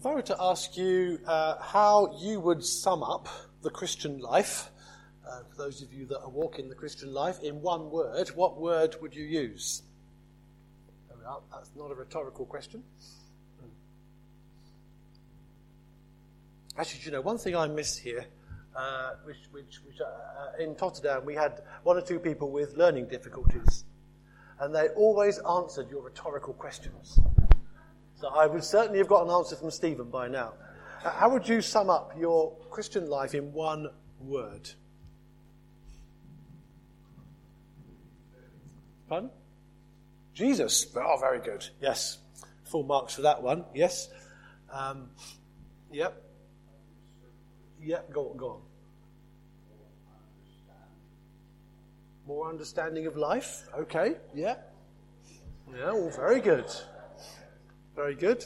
If I were to ask you uh, how you would sum up the Christian life, uh, for those of you that are walking the Christian life, in one word, what word would you use? That's not a rhetorical question. Actually, you know, one thing I miss here, uh, which, which, which uh, in Totterdown we had one or two people with learning difficulties, and they always answered your rhetorical questions. So I would certainly have got an answer from Stephen by now. Uh, how would you sum up your Christian life in one word? Pardon? Jesus. Oh, very good. Yes. Full marks for that one. Yes. Um, yep. Yep. Go, go on. More understanding of life. Okay. Yeah. Yeah. All very good. Very good.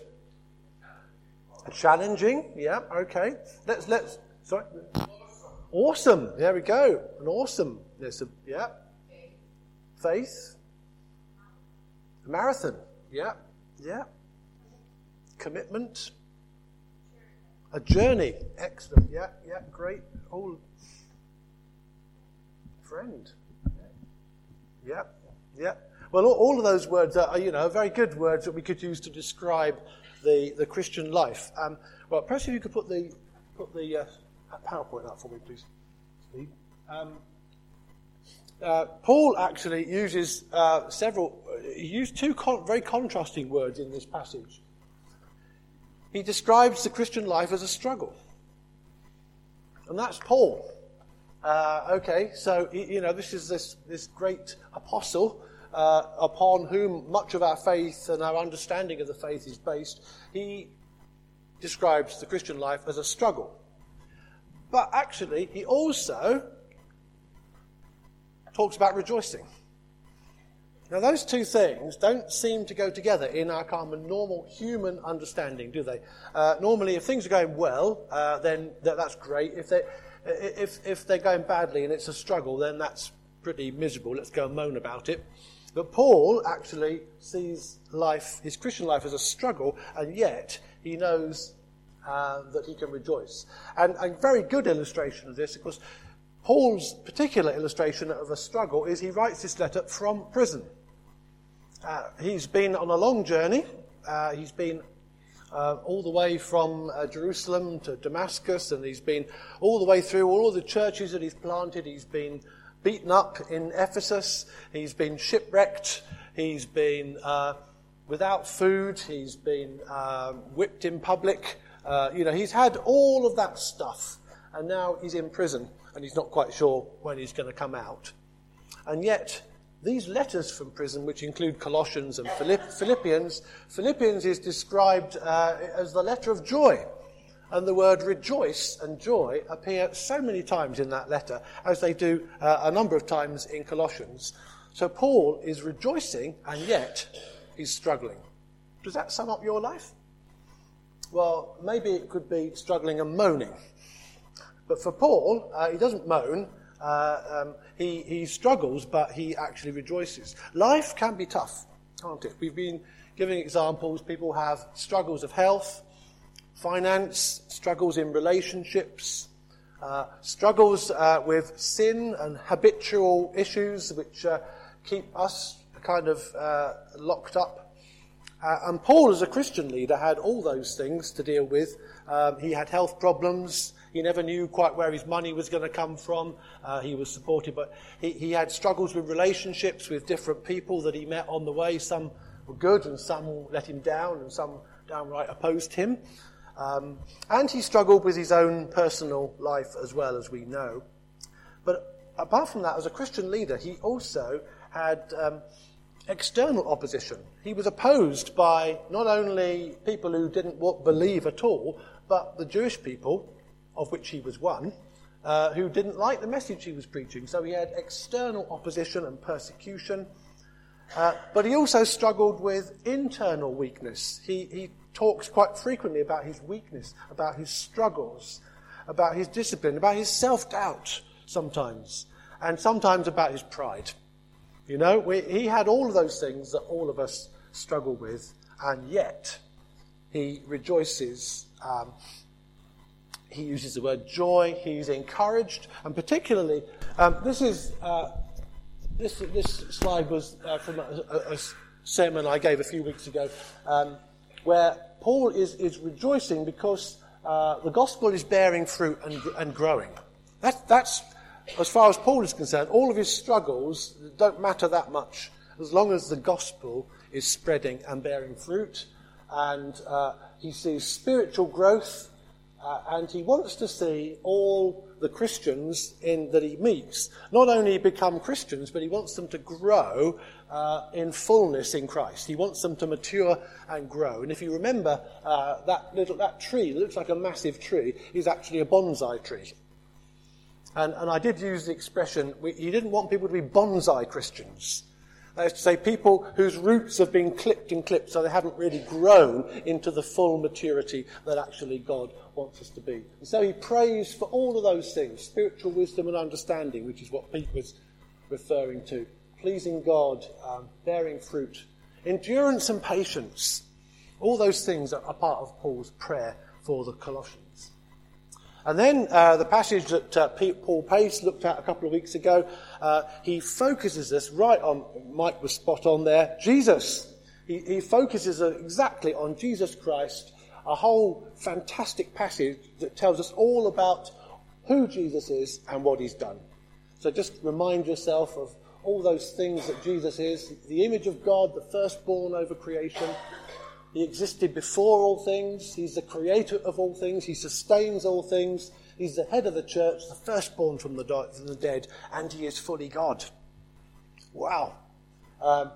Challenging. Yeah. Okay. Let's let's. Sorry. Awesome. There we go. An awesome. There's a yeah. Faith. A marathon. Yeah. Yeah. Commitment. A journey. Excellent. Yeah. Yeah. Great. All. Friend. Yeah. Yeah. Well, all of those words are, you know, very good words that we could use to describe the, the Christian life. Um, well, perhaps if you could put the, put the uh, PowerPoint up for me, please, Steve. Um, uh, Paul actually uses uh, several, he used two con- very contrasting words in this passage. He describes the Christian life as a struggle. And that's Paul. Uh, okay, so, you know, this is this, this great apostle uh, upon whom much of our faith and our understanding of the faith is based. He describes the Christian life as a struggle. But actually, he also talks about rejoicing. Now, those two things don't seem to go together in our common, normal human understanding, do they? Uh, normally, if things are going well, uh, then that's great. If, they, if, if they're going badly and it's a struggle, then that's pretty miserable. Let's go and moan about it. But Paul actually sees life, his Christian life, as a struggle, and yet he knows uh, that he can rejoice. And a very good illustration of this, of course, Paul's particular illustration of a struggle is he writes this letter from prison. Uh, he's been on a long journey. Uh, he's been uh, all the way from uh, Jerusalem to Damascus, and he's been all the way through all the churches that he's planted. He's been beaten up in Ephesus. He's been shipwrecked. He's been uh, without food. He's been uh, whipped in public. you know, he's had all of that stuff, and now he's in prison and he's not quite sure when he's going to come out. And yet, these letters from prison, which include Colossians and Philippians, Philippians is described uh, as the letter of joy. And the word rejoice and joy appear so many times in that letter, as they do uh, a number of times in Colossians. So Paul is rejoicing, and yet he's struggling. Does that sum up your life? Well, maybe it could be struggling and moaning. But for Paul, uh, he doesn't moan. Uh, um, he, he struggles, but he actually rejoices. Life can be tough, can't it? We've been giving examples. People have struggles of health, finance, struggles in relationships, uh, struggles uh, with sin and habitual issues which uh, keep us kind of uh, locked up. Uh, and Paul, as a Christian leader, had all those things to deal with. Um, he had health problems. He never knew quite where his money was going to come from. Uh, he was supported, but he, he had struggles with relationships with different people that he met on the way. Some were good, and some let him down, and some downright opposed him. Um, and he struggled with his own personal life as well, as we know. But apart from that, as a Christian leader, he also had um, external opposition. He was opposed by not only people who didn't believe at all, but the Jewish people of which he was one, uh, who didn't like the message he was preaching. So he had external opposition and persecution. Uh, but he also struggled with internal weakness. He, he talks quite frequently about his weakness, about his struggles, about his discipline, about his self doubt sometimes, and sometimes about his pride. You know, we, he had all of those things that all of us struggle with, and yet he rejoices. Um, he uses the word joy. He's encouraged, and particularly, um, this is uh, this this slide was uh, from a, a, a, sermon I gave a few weeks ago, um, where Paul is is rejoicing because uh, the gospel is bearing fruit and, and growing. That, that's as far as Paul is concerned. All of his struggles don't matter that much as long as the gospel is spreading and bearing fruit, and uh, he sees spiritual growth uh, and he wants to see all the Christians in, that he meets not only become Christians, but he wants them to grow uh, in fullness in Christ. He wants them to mature and grow. And if you remember, uh, that, little, that tree that looks like a massive tree is actually a bonsai tree. And, and I did use the expression, we, he didn't want people to be bonsai Christians. That is to say, people whose roots have been clipped and clipped so they haven't really grown into the full maturity that actually God wants us to be. And so he prays for all of those things spiritual wisdom and understanding, which is what Pete was referring to, pleasing God, um, bearing fruit, endurance and patience. All those things are part of Paul's prayer for the Colossians. And then uh, the passage that uh, Paul Pace looked at a couple of weeks ago, uh, he focuses us right on, Mike was spot on there, Jesus. He, he focuses exactly on Jesus Christ, a whole fantastic passage that tells us all about who Jesus is and what he's done. So just remind yourself of all those things that Jesus is the image of God, the firstborn over creation, he existed before all things. He's the creator of all things. He sustains all things. He's the head of the church, the firstborn from the, from the dead, and he is fully God. Wow. Um,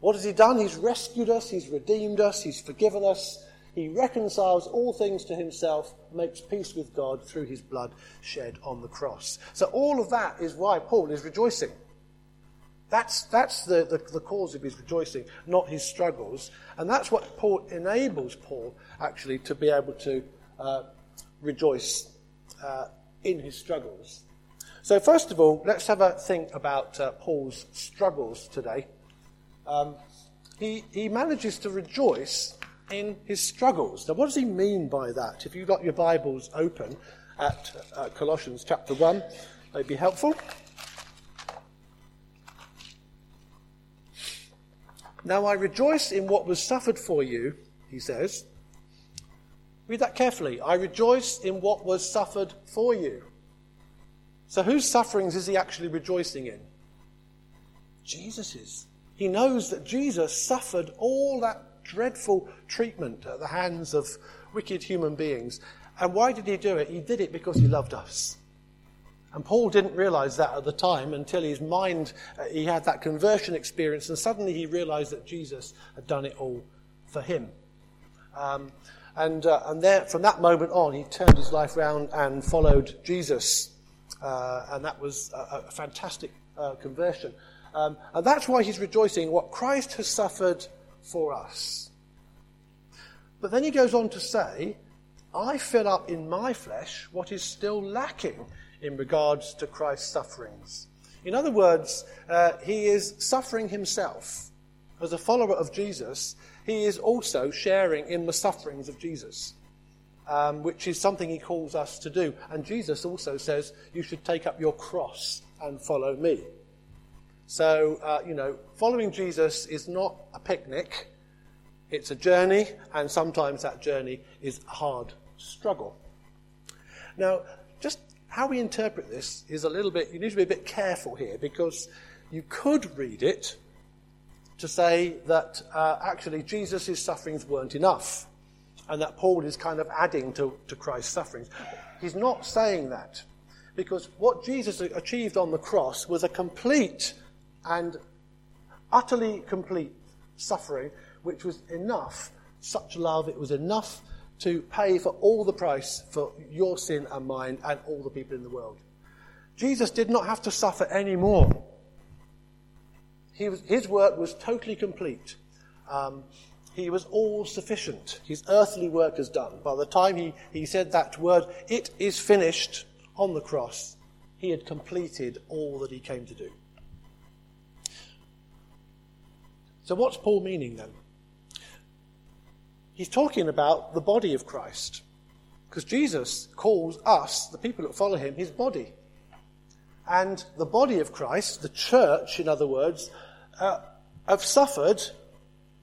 what has he done? He's rescued us, he's redeemed us, he's forgiven us, he reconciles all things to himself, makes peace with God through his blood shed on the cross. So, all of that is why Paul is rejoicing. That's, that's the, the, the, cause of his rejoicing, not his struggles. And that's what Paul enables Paul actually to be able to uh, rejoice uh, in his struggles. So, first of all, let's have a think about uh, Paul's struggles today. Um, he, he manages to rejoice in his struggles. Now, what does he mean by that? If you've got your Bibles open at uh, Colossians chapter 1, they'd be helpful. Now I rejoice in what was suffered for you, he says. Read that carefully. I rejoice in what was suffered for you. So whose sufferings is he actually rejoicing in? Jesus's. He knows that Jesus suffered all that dreadful treatment at the hands of wicked human beings. And why did he do it? He did it because he loved us. And Paul didn't realize that at the time until his mind, uh, he had that conversion experience, and suddenly he realized that Jesus had done it all for him. Um, and uh, and there, from that moment on, he turned his life around and followed Jesus. Uh, and that was a, a fantastic uh, conversion. Um, and that's why he's rejoicing what Christ has suffered for us. But then he goes on to say, I fill up in my flesh what is still lacking in regards to Christ's sufferings. In other words, uh, he is suffering himself. As a follower of Jesus, he is also sharing in the sufferings of Jesus, um, which is something he calls us to do. And Jesus also says, You should take up your cross and follow me. So, uh, you know, following Jesus is not a picnic, it's a journey, and sometimes that journey is a hard struggle. Now, just how we interpret this is a little bit, you need to be a bit careful here because you could read it to say that uh, actually Jesus' sufferings weren't enough and that Paul is kind of adding to, to Christ's sufferings. He's not saying that because what Jesus achieved on the cross was a complete and utterly complete suffering, which was enough, such love, it was enough to pay for all the price for your sin and mine and all the people in the world. Jesus did not have to suffer any more. Was, his work was totally complete. Um, he was all sufficient. His earthly work is done. By the time he, he said that word, it is finished, on the cross, he had completed all that he came to do. So, what's Paul meaning then? he's talking about the body of Christ. Because Jesus calls us, the people that follow him, his body. And the body of Christ, the church, in other words, uh, have suffered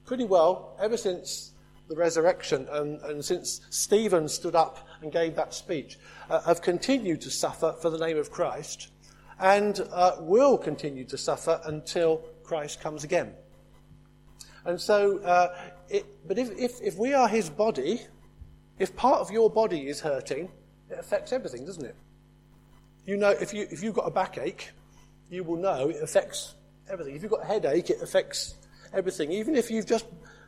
pretty well ever since the resurrection and, and since Stephen stood up and gave that speech, uh, have continued to suffer for the name of Christ and uh, will continue to suffer until Christ comes again. And so, uh, it, but if, if, if we are his body, if part of your body is hurting, it affects everything, doesn't it? You know, if, you, if you've got a backache, you will know it affects everything. If you've got a headache, it affects everything. Even if you've just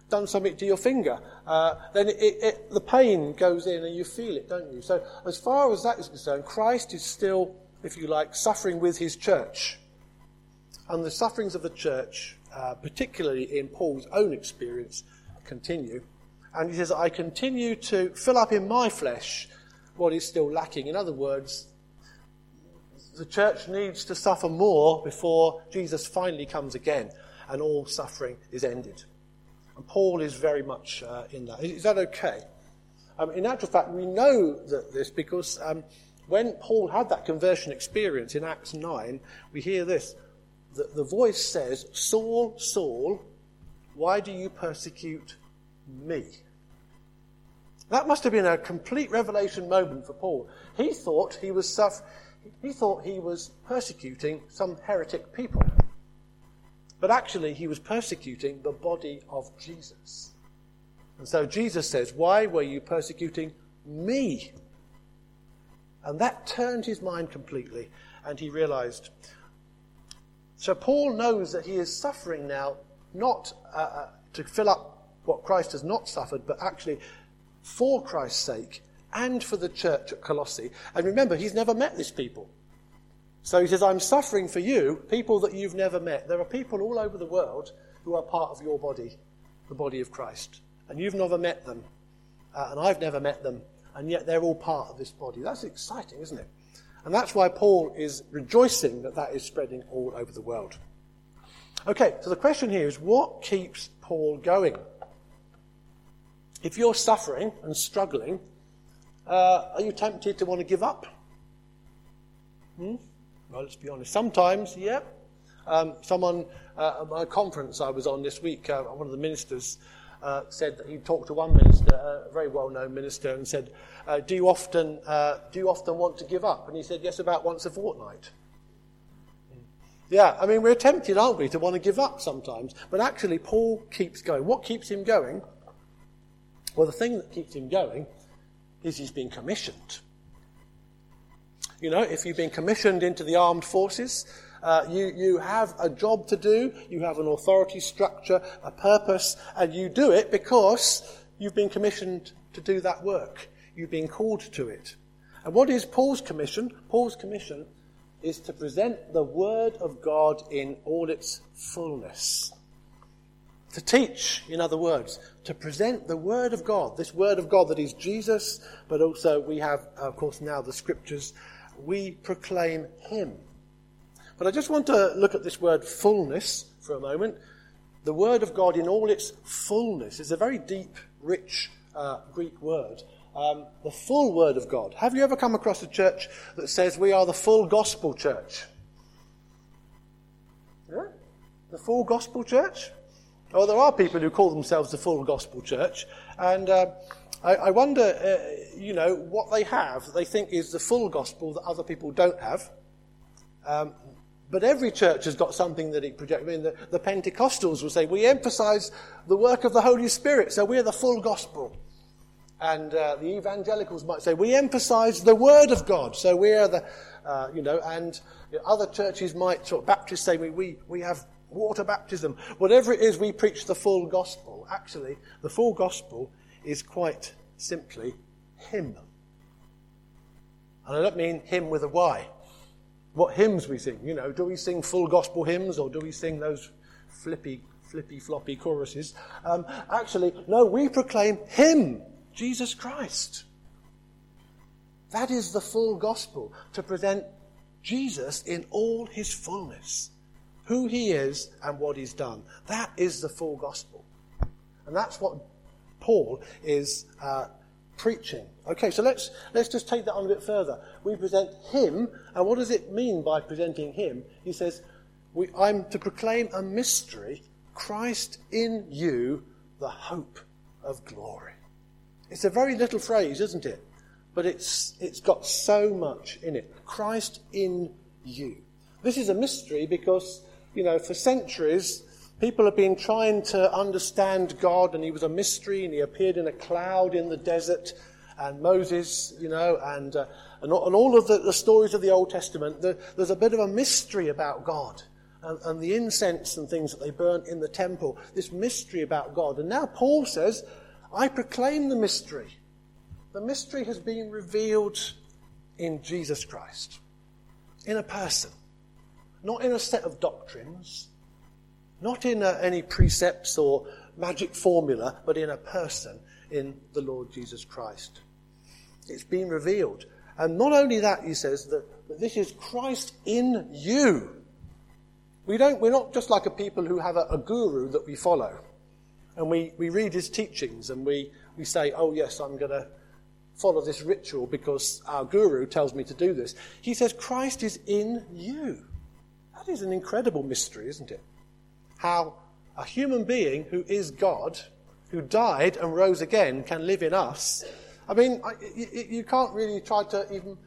done something to your finger, uh, then it, it, the pain goes in and you feel it, don't you? So, as far as that is concerned, Christ is still, if you like, suffering with his church. And the sufferings of the church, uh, particularly in Paul's own experience, continue. And he says, I continue to fill up in my flesh what is still lacking. In other words, the church needs to suffer more before Jesus finally comes again and all suffering is ended. And Paul is very much uh, in that. Is that okay? Um, in actual fact, we know that this because um, when Paul had that conversion experience in Acts 9, we hear this. The, the voice says, Saul, Saul, why do you persecute me? That must have been a complete revelation moment for Paul. He thought he was suff- he thought he was persecuting some heretic people. But actually, he was persecuting the body of Jesus. And so Jesus says, Why were you persecuting me? And that turned his mind completely, and he realized. So Paul knows that he is suffering now, not uh, uh, to fill up what Christ has not suffered, but actually for Christ's sake and for the church at Colossae. And remember, he's never met these people. So he says, I'm suffering for you, people that you've never met. There are people all over the world who are part of your body, the body of Christ. And you've never met them. Uh, and I've never met them. And yet they're all part of this body. That's exciting, isn't it? And that's why Paul is rejoicing that that is spreading all over the world. Okay, so the question here is what keeps Paul going? If you're suffering and struggling, uh, are you tempted to want to give up? Hmm? Well, let's be honest. Sometimes, yeah. Um, someone uh, at a conference I was on this week, uh, one of the ministers uh, said that he talked to one minister, a very well-known minister, and said, uh, "Do you often uh, do you often want to give up?" And he said, "Yes, about once a fortnight." Yeah, I mean, we're tempted, aren't we, to want to give up sometimes. But actually, Paul keeps going. What keeps him going? Well, the thing that keeps him going is he's been commissioned. You know, if you've been commissioned into the armed forces, uh, you, you have a job to do, you have an authority structure, a purpose, and you do it because you've been commissioned to do that work. You've been called to it. And what is Paul's commission? Paul's commission is to present the Word of God in all its fullness. To teach, in other words, to present the Word of God, this Word of God that is Jesus, but also we have, of course, now the Scriptures we proclaim him. But I just want to look at this word fullness for a moment. The word of God in all its fullness is a very deep, rich uh, Greek word. Um, the full word of God. Have you ever come across a church that says we are the full gospel church? Yeah? The full gospel church? Well, there are people who call themselves the full gospel church, and uh, I, I wonder, uh, you know, what they have, they think is the full gospel that other people don't have. Um, but every church has got something that it projects. I mean, the, the Pentecostals will say, we emphasize the work of the Holy Spirit, so we're the full gospel. And uh, the evangelicals might say, we emphasize the Word of God, so we're the, uh, you know, and you know, other churches might, sort of Baptists say, we, we, we have water baptism. Whatever it is, we preach the full gospel. Actually, the full gospel is quite simply Him. And I don't mean Him with a Y. What hymns we sing, you know, do we sing full gospel hymns or do we sing those flippy, flippy, floppy choruses? Um, actually, no, we proclaim Him, Jesus Christ. That is the full gospel, to present Jesus in all his fullness, who he is and what he's done. That is the full gospel. And that's what Paul is uh, preaching. Okay, so let's, let's just take that on a bit further. We present him, and what does it mean by presenting him? He says, we, I'm to proclaim a mystery, Christ in you, the hope of glory. It's a very little phrase, isn't it? But it's, it's got so much in it. Christ in you. This is a mystery because, you know, for centuries, people have been trying to understand God, and he was a mystery, and he appeared in a cloud in the desert, and Moses, you know, and, uh, and, and, all of the, the, stories of the Old Testament, the, there's a bit of a mystery about God. And, and the incense and things that they burnt in the temple, this mystery about God. And now Paul says, I proclaim the mystery. The mystery has been revealed in Jesus Christ, in a person, not in a set of doctrines, not in uh, any precepts or magic formula, but in a person, in the Lord Jesus Christ. It's been revealed. And not only that, he says, that, that this is Christ in you. We don't, we're not just like a people who have a, a guru that we follow. And we, we read his teachings and we, we say, oh, yes, I'm going to follow this ritual because our guru tells me to do this. He says, Christ is in you. That is an incredible mystery, isn't it? How a human being who is God, who died and rose again, can live in us. I mean, you, can't really try to even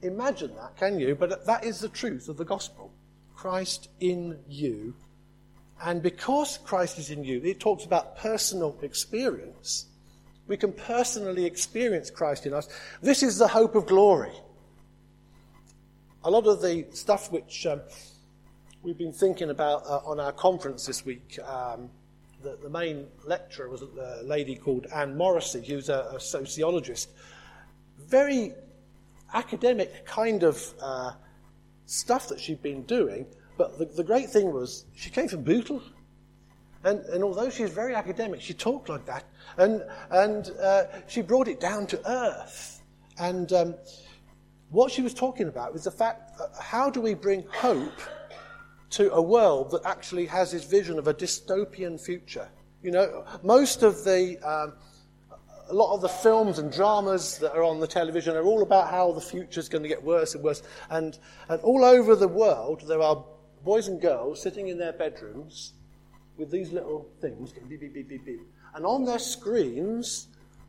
imagine that, can you? But that is the truth of the gospel. Christ in you. And because Christ is in you, it talks about personal experience. We can personally experience Christ in us. This is the hope of glory. A lot of the stuff which um, we've been thinking about uh, on our conference this week, um, the, the, main lecturer was a lady called Anne Morrissey, who's a, a sociologist. Very academic kind of uh, stuff that she'd been doing, but the, the great thing was she came from Bootle. And, and although she's very academic, she talked like that. And, and uh, she brought it down to earth. And um, what she was talking about was the fact uh, how do we bring hope to a world that actually has this vision of a dystopian future? You know, most of the. Um, a lot of the films and dramas that are on the television are all about how the future is going to get worse and worse. And, and all over the world, there are boys and girls sitting in their bedrooms with these little things, beep, beep, beep, beep, beep. And on their screens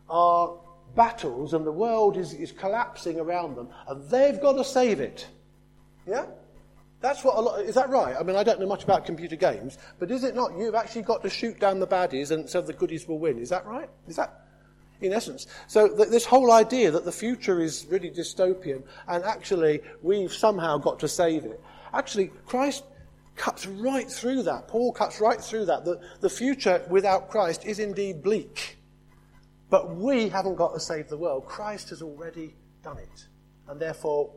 are battles, and the world is, is collapsing around them, and they've got to save it. Yeah? That's what a lot, is that right? I mean, I don't know much about computer games, but is it not? You've actually got to shoot down the baddies and so the goodies will win. Is that right? Is that, in essence? So th- this whole idea that the future is really dystopian and actually we've somehow got to save it. Actually, Christ cuts right through that. Paul cuts right through that. The, the future without Christ is indeed bleak. But we haven't got to save the world. Christ has already done it. And therefore,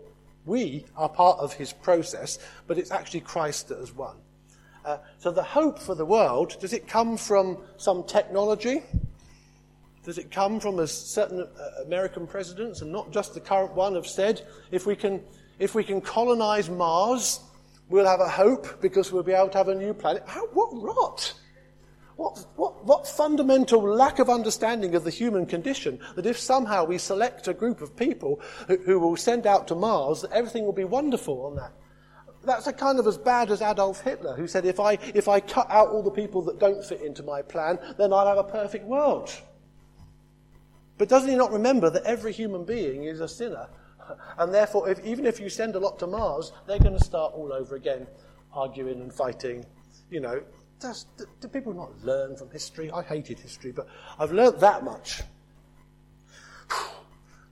we are part of his process, but it's actually Christ that has won. Uh, so the hope for the world, does it come from some technology? Does it come from a certain uh, American presidents, and not just the current one, have said, if we can, if we can colonize Mars, We'll have a hope because we'll be able to have a new planet. How, what rot! What, what, what fundamental lack of understanding of the human condition that if somehow we select a group of people who, who will send out to Mars, that everything will be wonderful on that. That's a kind of as bad as Adolf Hitler, who said, if I, if I cut out all the people that don't fit into my plan, then I'll have a perfect world. But doesn't he not remember that every human being is a sinner and therefore, if, even if you send a lot to Mars, they're going to start all over again, arguing and fighting. You know, does, do, do people not learn from history? I hated history, but I've learnt that much.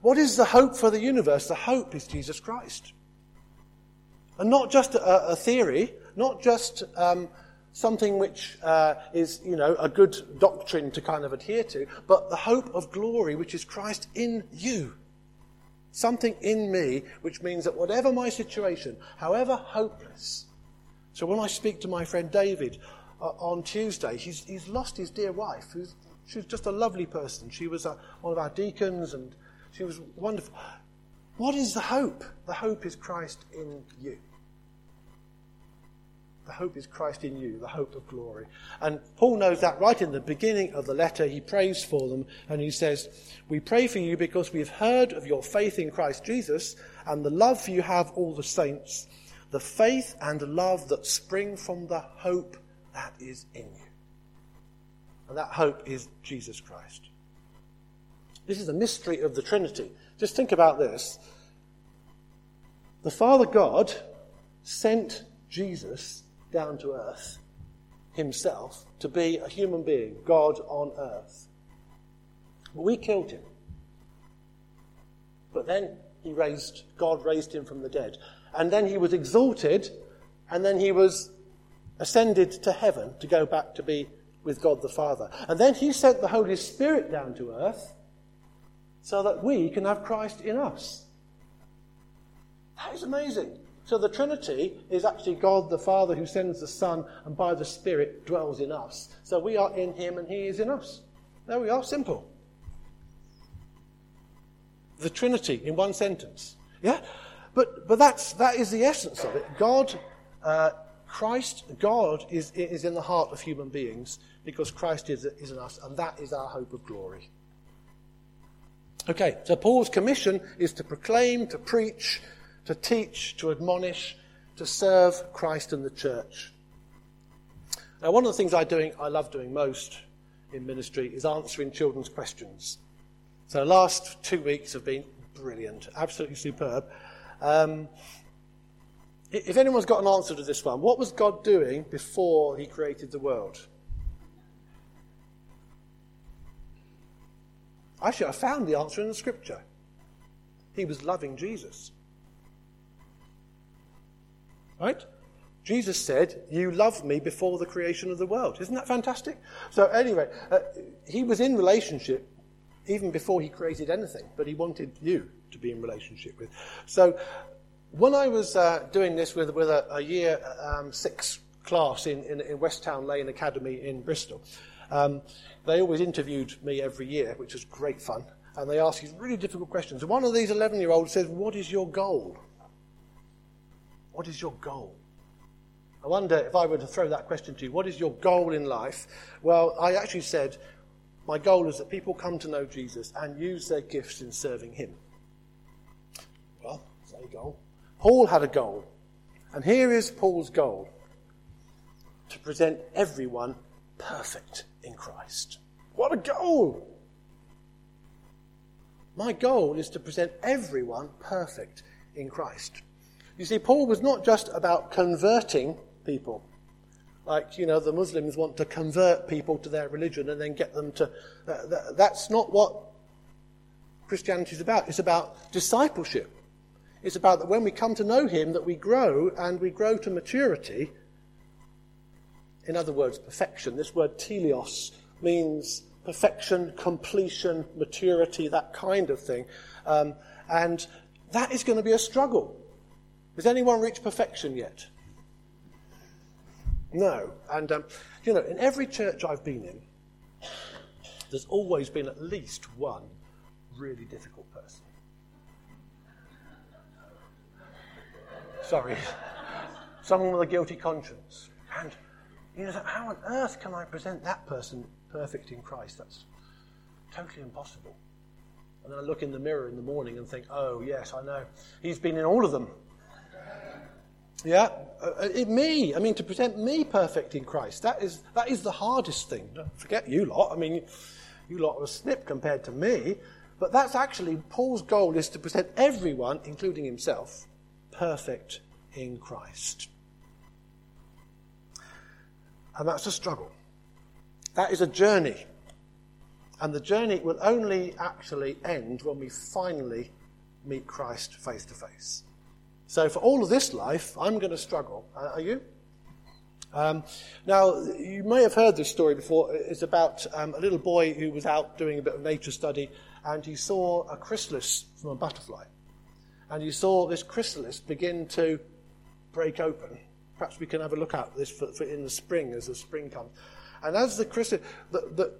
What is the hope for the universe? The hope is Jesus Christ. And not just a, a theory, not just um, something which uh, is, you know, a good doctrine to kind of adhere to, but the hope of glory, which is Christ in you. Something in me which means that whatever my situation, however hopeless. So when I speak to my friend David uh, on Tuesday, he's, he's lost his dear wife, who's she was just a lovely person. She was uh, one of our deacons and she was wonderful. What is the hope? The hope is Christ in you. The hope is Christ in you, the hope of glory. And Paul knows that right in the beginning of the letter. He prays for them and he says, We pray for you because we've heard of your faith in Christ Jesus and the love you have all the saints, the faith and love that spring from the hope that is in you. And that hope is Jesus Christ. This is the mystery of the Trinity. Just think about this. The Father God sent Jesus down to earth himself to be a human being, God on earth. But we killed him. But then he raised, God raised him from the dead. And then he was exalted, and then he was ascended to heaven to go back to be with God the Father. And then he sent the Holy Spirit down to earth so that we can have Christ in us. That is amazing. So the Trinity is actually God the Father who sends the Son and by the Spirit dwells in us. So we are in him and he is in us. There we are, simple. The Trinity in one sentence. Yeah? But, but that's, that is the essence of it. God, uh, Christ, God is, is in the heart of human beings because Christ is, is in us, and that is our hope of glory. Okay, so Paul's commission is to proclaim, to preach, to teach, to admonish, to serve Christ and the church. Now, one of the things I, doing, I love doing most in ministry is answering children's questions. So, the last two weeks have been brilliant, absolutely superb. Um, if anyone's got an answer to this one, what was God doing before he created the world? Actually, I found the answer in the scripture. He was loving Jesus. Right? Jesus said, You loved me before the creation of the world. Isn't that fantastic? So, anyway, uh, he was in relationship even before he created anything, but he wanted you to be in relationship with. So, when I was uh, doing this with, with a, a year um, six class in, in, in West Town Lane Academy in Bristol, um, they always interviewed me every year, which was great fun. And they asked these really difficult questions. One of these 11 year olds says, What is your goal? What is your goal? I wonder if I were to throw that question to you, what is your goal in life? Well, I actually said, My goal is that people come to know Jesus and use their gifts in serving him. Well, that's goal. Paul had a goal. And here is Paul's goal to present everyone perfect in Christ. What a goal! My goal is to present everyone perfect in Christ. You see, Paul was not just about converting people. Like, you know, the Muslims want to convert people to their religion and then get them to. Uh, that's not what Christianity is about. It's about discipleship. It's about that when we come to know Him, that we grow and we grow to maturity. In other words, perfection. This word teleos means perfection, completion, maturity, that kind of thing. Um, and that is going to be a struggle. Has anyone reached perfection yet? No. And, um, you know, in every church I've been in, there's always been at least one really difficult person. Sorry. Someone with a guilty conscience. And, you know, how on earth can I present that person perfect in Christ? That's totally impossible. And then I look in the mirror in the morning and think, oh, yes, I know. He's been in all of them. Yeah, uh, uh, it, me. I mean, to present me perfect in Christ. That is that is the hardest thing. Forget you lot. I mean, you lot are a snip compared to me. But that's actually Paul's goal is to present everyone, including himself, perfect in Christ. And that's a struggle. That is a journey. And the journey will only actually end when we finally meet Christ face to face. So for all of this life, I'm going to struggle. Uh, are you? Um, now, you may have heard this story before. It's about um, a little boy who was out doing a bit of nature study and he saw a chrysalis from a butterfly. And you saw this chrysalis begin to break open. Perhaps we can have a look at this for, for in the spring as the spring comes. And as the chrysalis, the, the,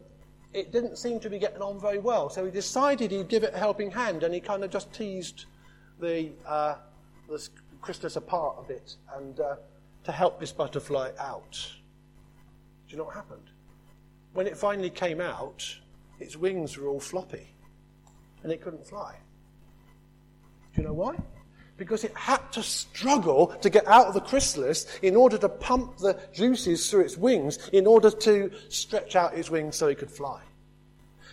it didn't seem to be getting on very well. So he decided he'd give it a helping hand and he kind of just teased the. Uh, the chrysalis apart a bit and uh, to help this butterfly out. Do you know what happened? When it finally came out, its wings were all floppy and it couldn't fly. Do you know why? Because it had to struggle to get out of the chrysalis in order to pump the juices through its wings in order to stretch out its wings so it could fly.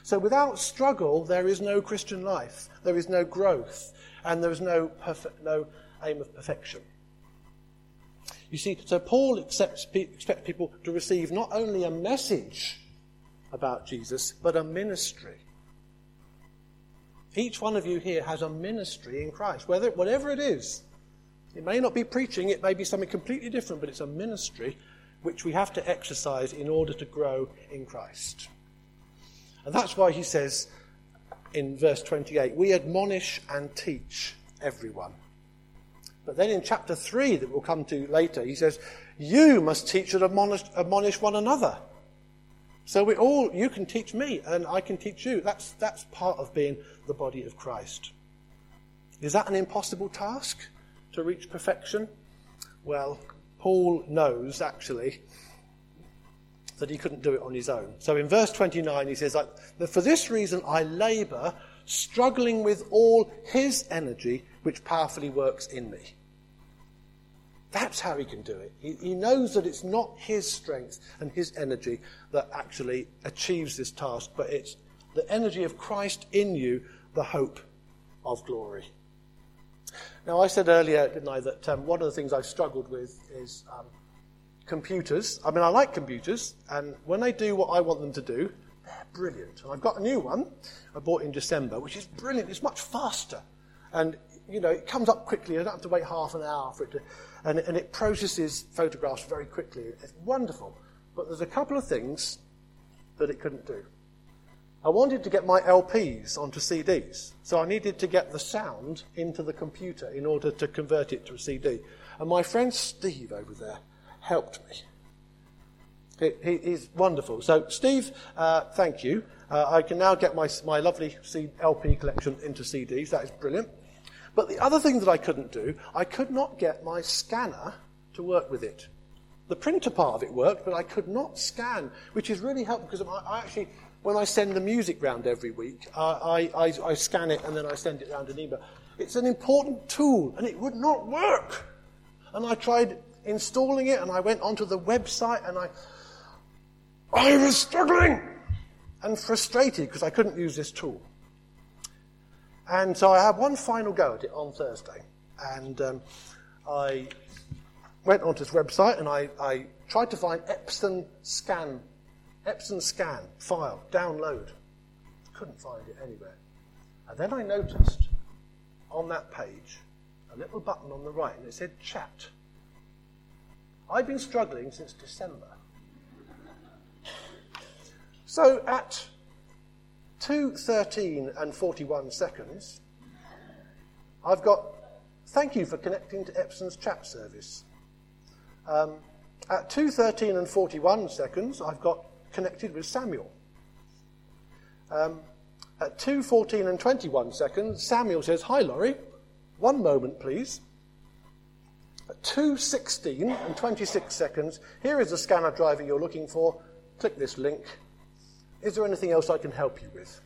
So without struggle, there is no Christian life, there is no growth, and there is no, no aim of perfection. You see, so Paul expects, expects people to receive not only a message about Jesus, but a ministry. Each one of you here has a ministry in Christ, whether, whatever it is. It may not be preaching, it may be something completely different, but it's a ministry which we have to exercise in order to grow in Christ. And that's why he says in verse 28 we admonish and teach everyone. But then in chapter 3, that we'll come to later, he says, You must teach and admonish, admonish one another. So we all, you can teach me and I can teach you. That's, that's part of being the body of Christ. Is that an impossible task to reach perfection? Well, Paul knows actually that he couldn't do it on his own. So in verse 29, he says, For this reason I labour, struggling with all his energy, which powerfully works in me. That's how he can do it. He, he, knows that it's not his strength and his energy that actually achieves this task, but it's the energy of Christ in you, the hope of glory. Now, I said earlier, didn't I, that um, one of the things I've struggled with is um, computers. I mean, I like computers, and when they do what I want them to do, they're brilliant. And I've got a new one I bought in December, which is brilliant. It's much faster. And, you know, it comes up quickly. I don't have to wait half an hour for it to and, and it processes photographs very quickly. It's wonderful. But there's a couple of things that it couldn't do. I wanted to get my LPs onto CDs, so I needed to get the sound into the computer in order to convert it to a CD. And my friend Steve over there helped me. He, he, he's wonderful. So, Steve, uh, thank you. Uh, I can now get my, my lovely C, LP collection into CDs. That is brilliant. But the other thing that I couldn't do, I could not get my scanner to work with it. The printer part of it worked, but I could not scan, which is really helpful because I, actually, when I send the music round every week, I, I, I scan it and then I send it round an email. It's an important tool, and it would not work. And I tried installing it, and I went onto the website, and I, I was struggling and frustrated because I couldn't use this tool. And so I had one final go at it on Thursday. And um, I went onto this website and I, I tried to find Epson scan, Epson scan file, download. Couldn't find it anywhere. And then I noticed on that page a little button on the right and it said chat. I've been struggling since December. So at 2.13 and 41 seconds, I've got thank you for connecting to Epson's chat service. Um, at 2.13 and 41 seconds, I've got connected with Samuel. Um, at 2.14 and 21 seconds, Samuel says, Hi, Laurie. One moment, please. At 2.16 and 26 seconds, here is the scanner driver you're looking for. Click this link is there anything else I can help you with?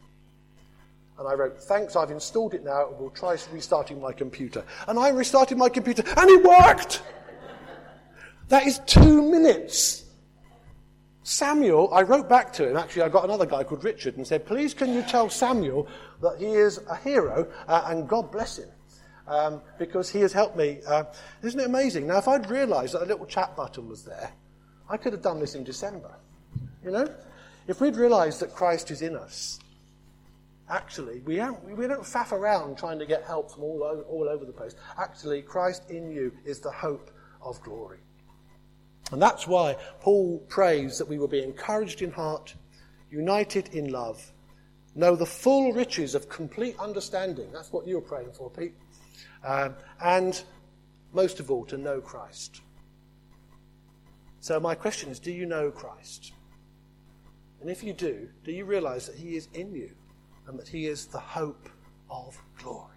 And I wrote, Thanks, I've installed it now. We'll try restarting my computer. And I restarted my computer, and it worked! That is two minutes. Samuel, I wrote back to him. Actually, I got another guy called Richard and said, Please, can you tell Samuel that he is a hero uh, and God bless him? Um, because he has helped me. Uh, isn't it amazing? Now, if I'd realized that a little chat button was there, I could have done this in December. You know? If we'd realized that Christ is in us, actually, we don't, we don't faff around trying to get help from all over, all over the place. Actually, Christ in you is the hope of glory. And that's why Paul prays that we will be encouraged in heart, united in love, know the full riches of complete understanding. That's what you're praying for, Pete. Um, and most of all, to know Christ. So, my question is do you know Christ? And if you do, do you realize that He is in you and that He is the hope of glory?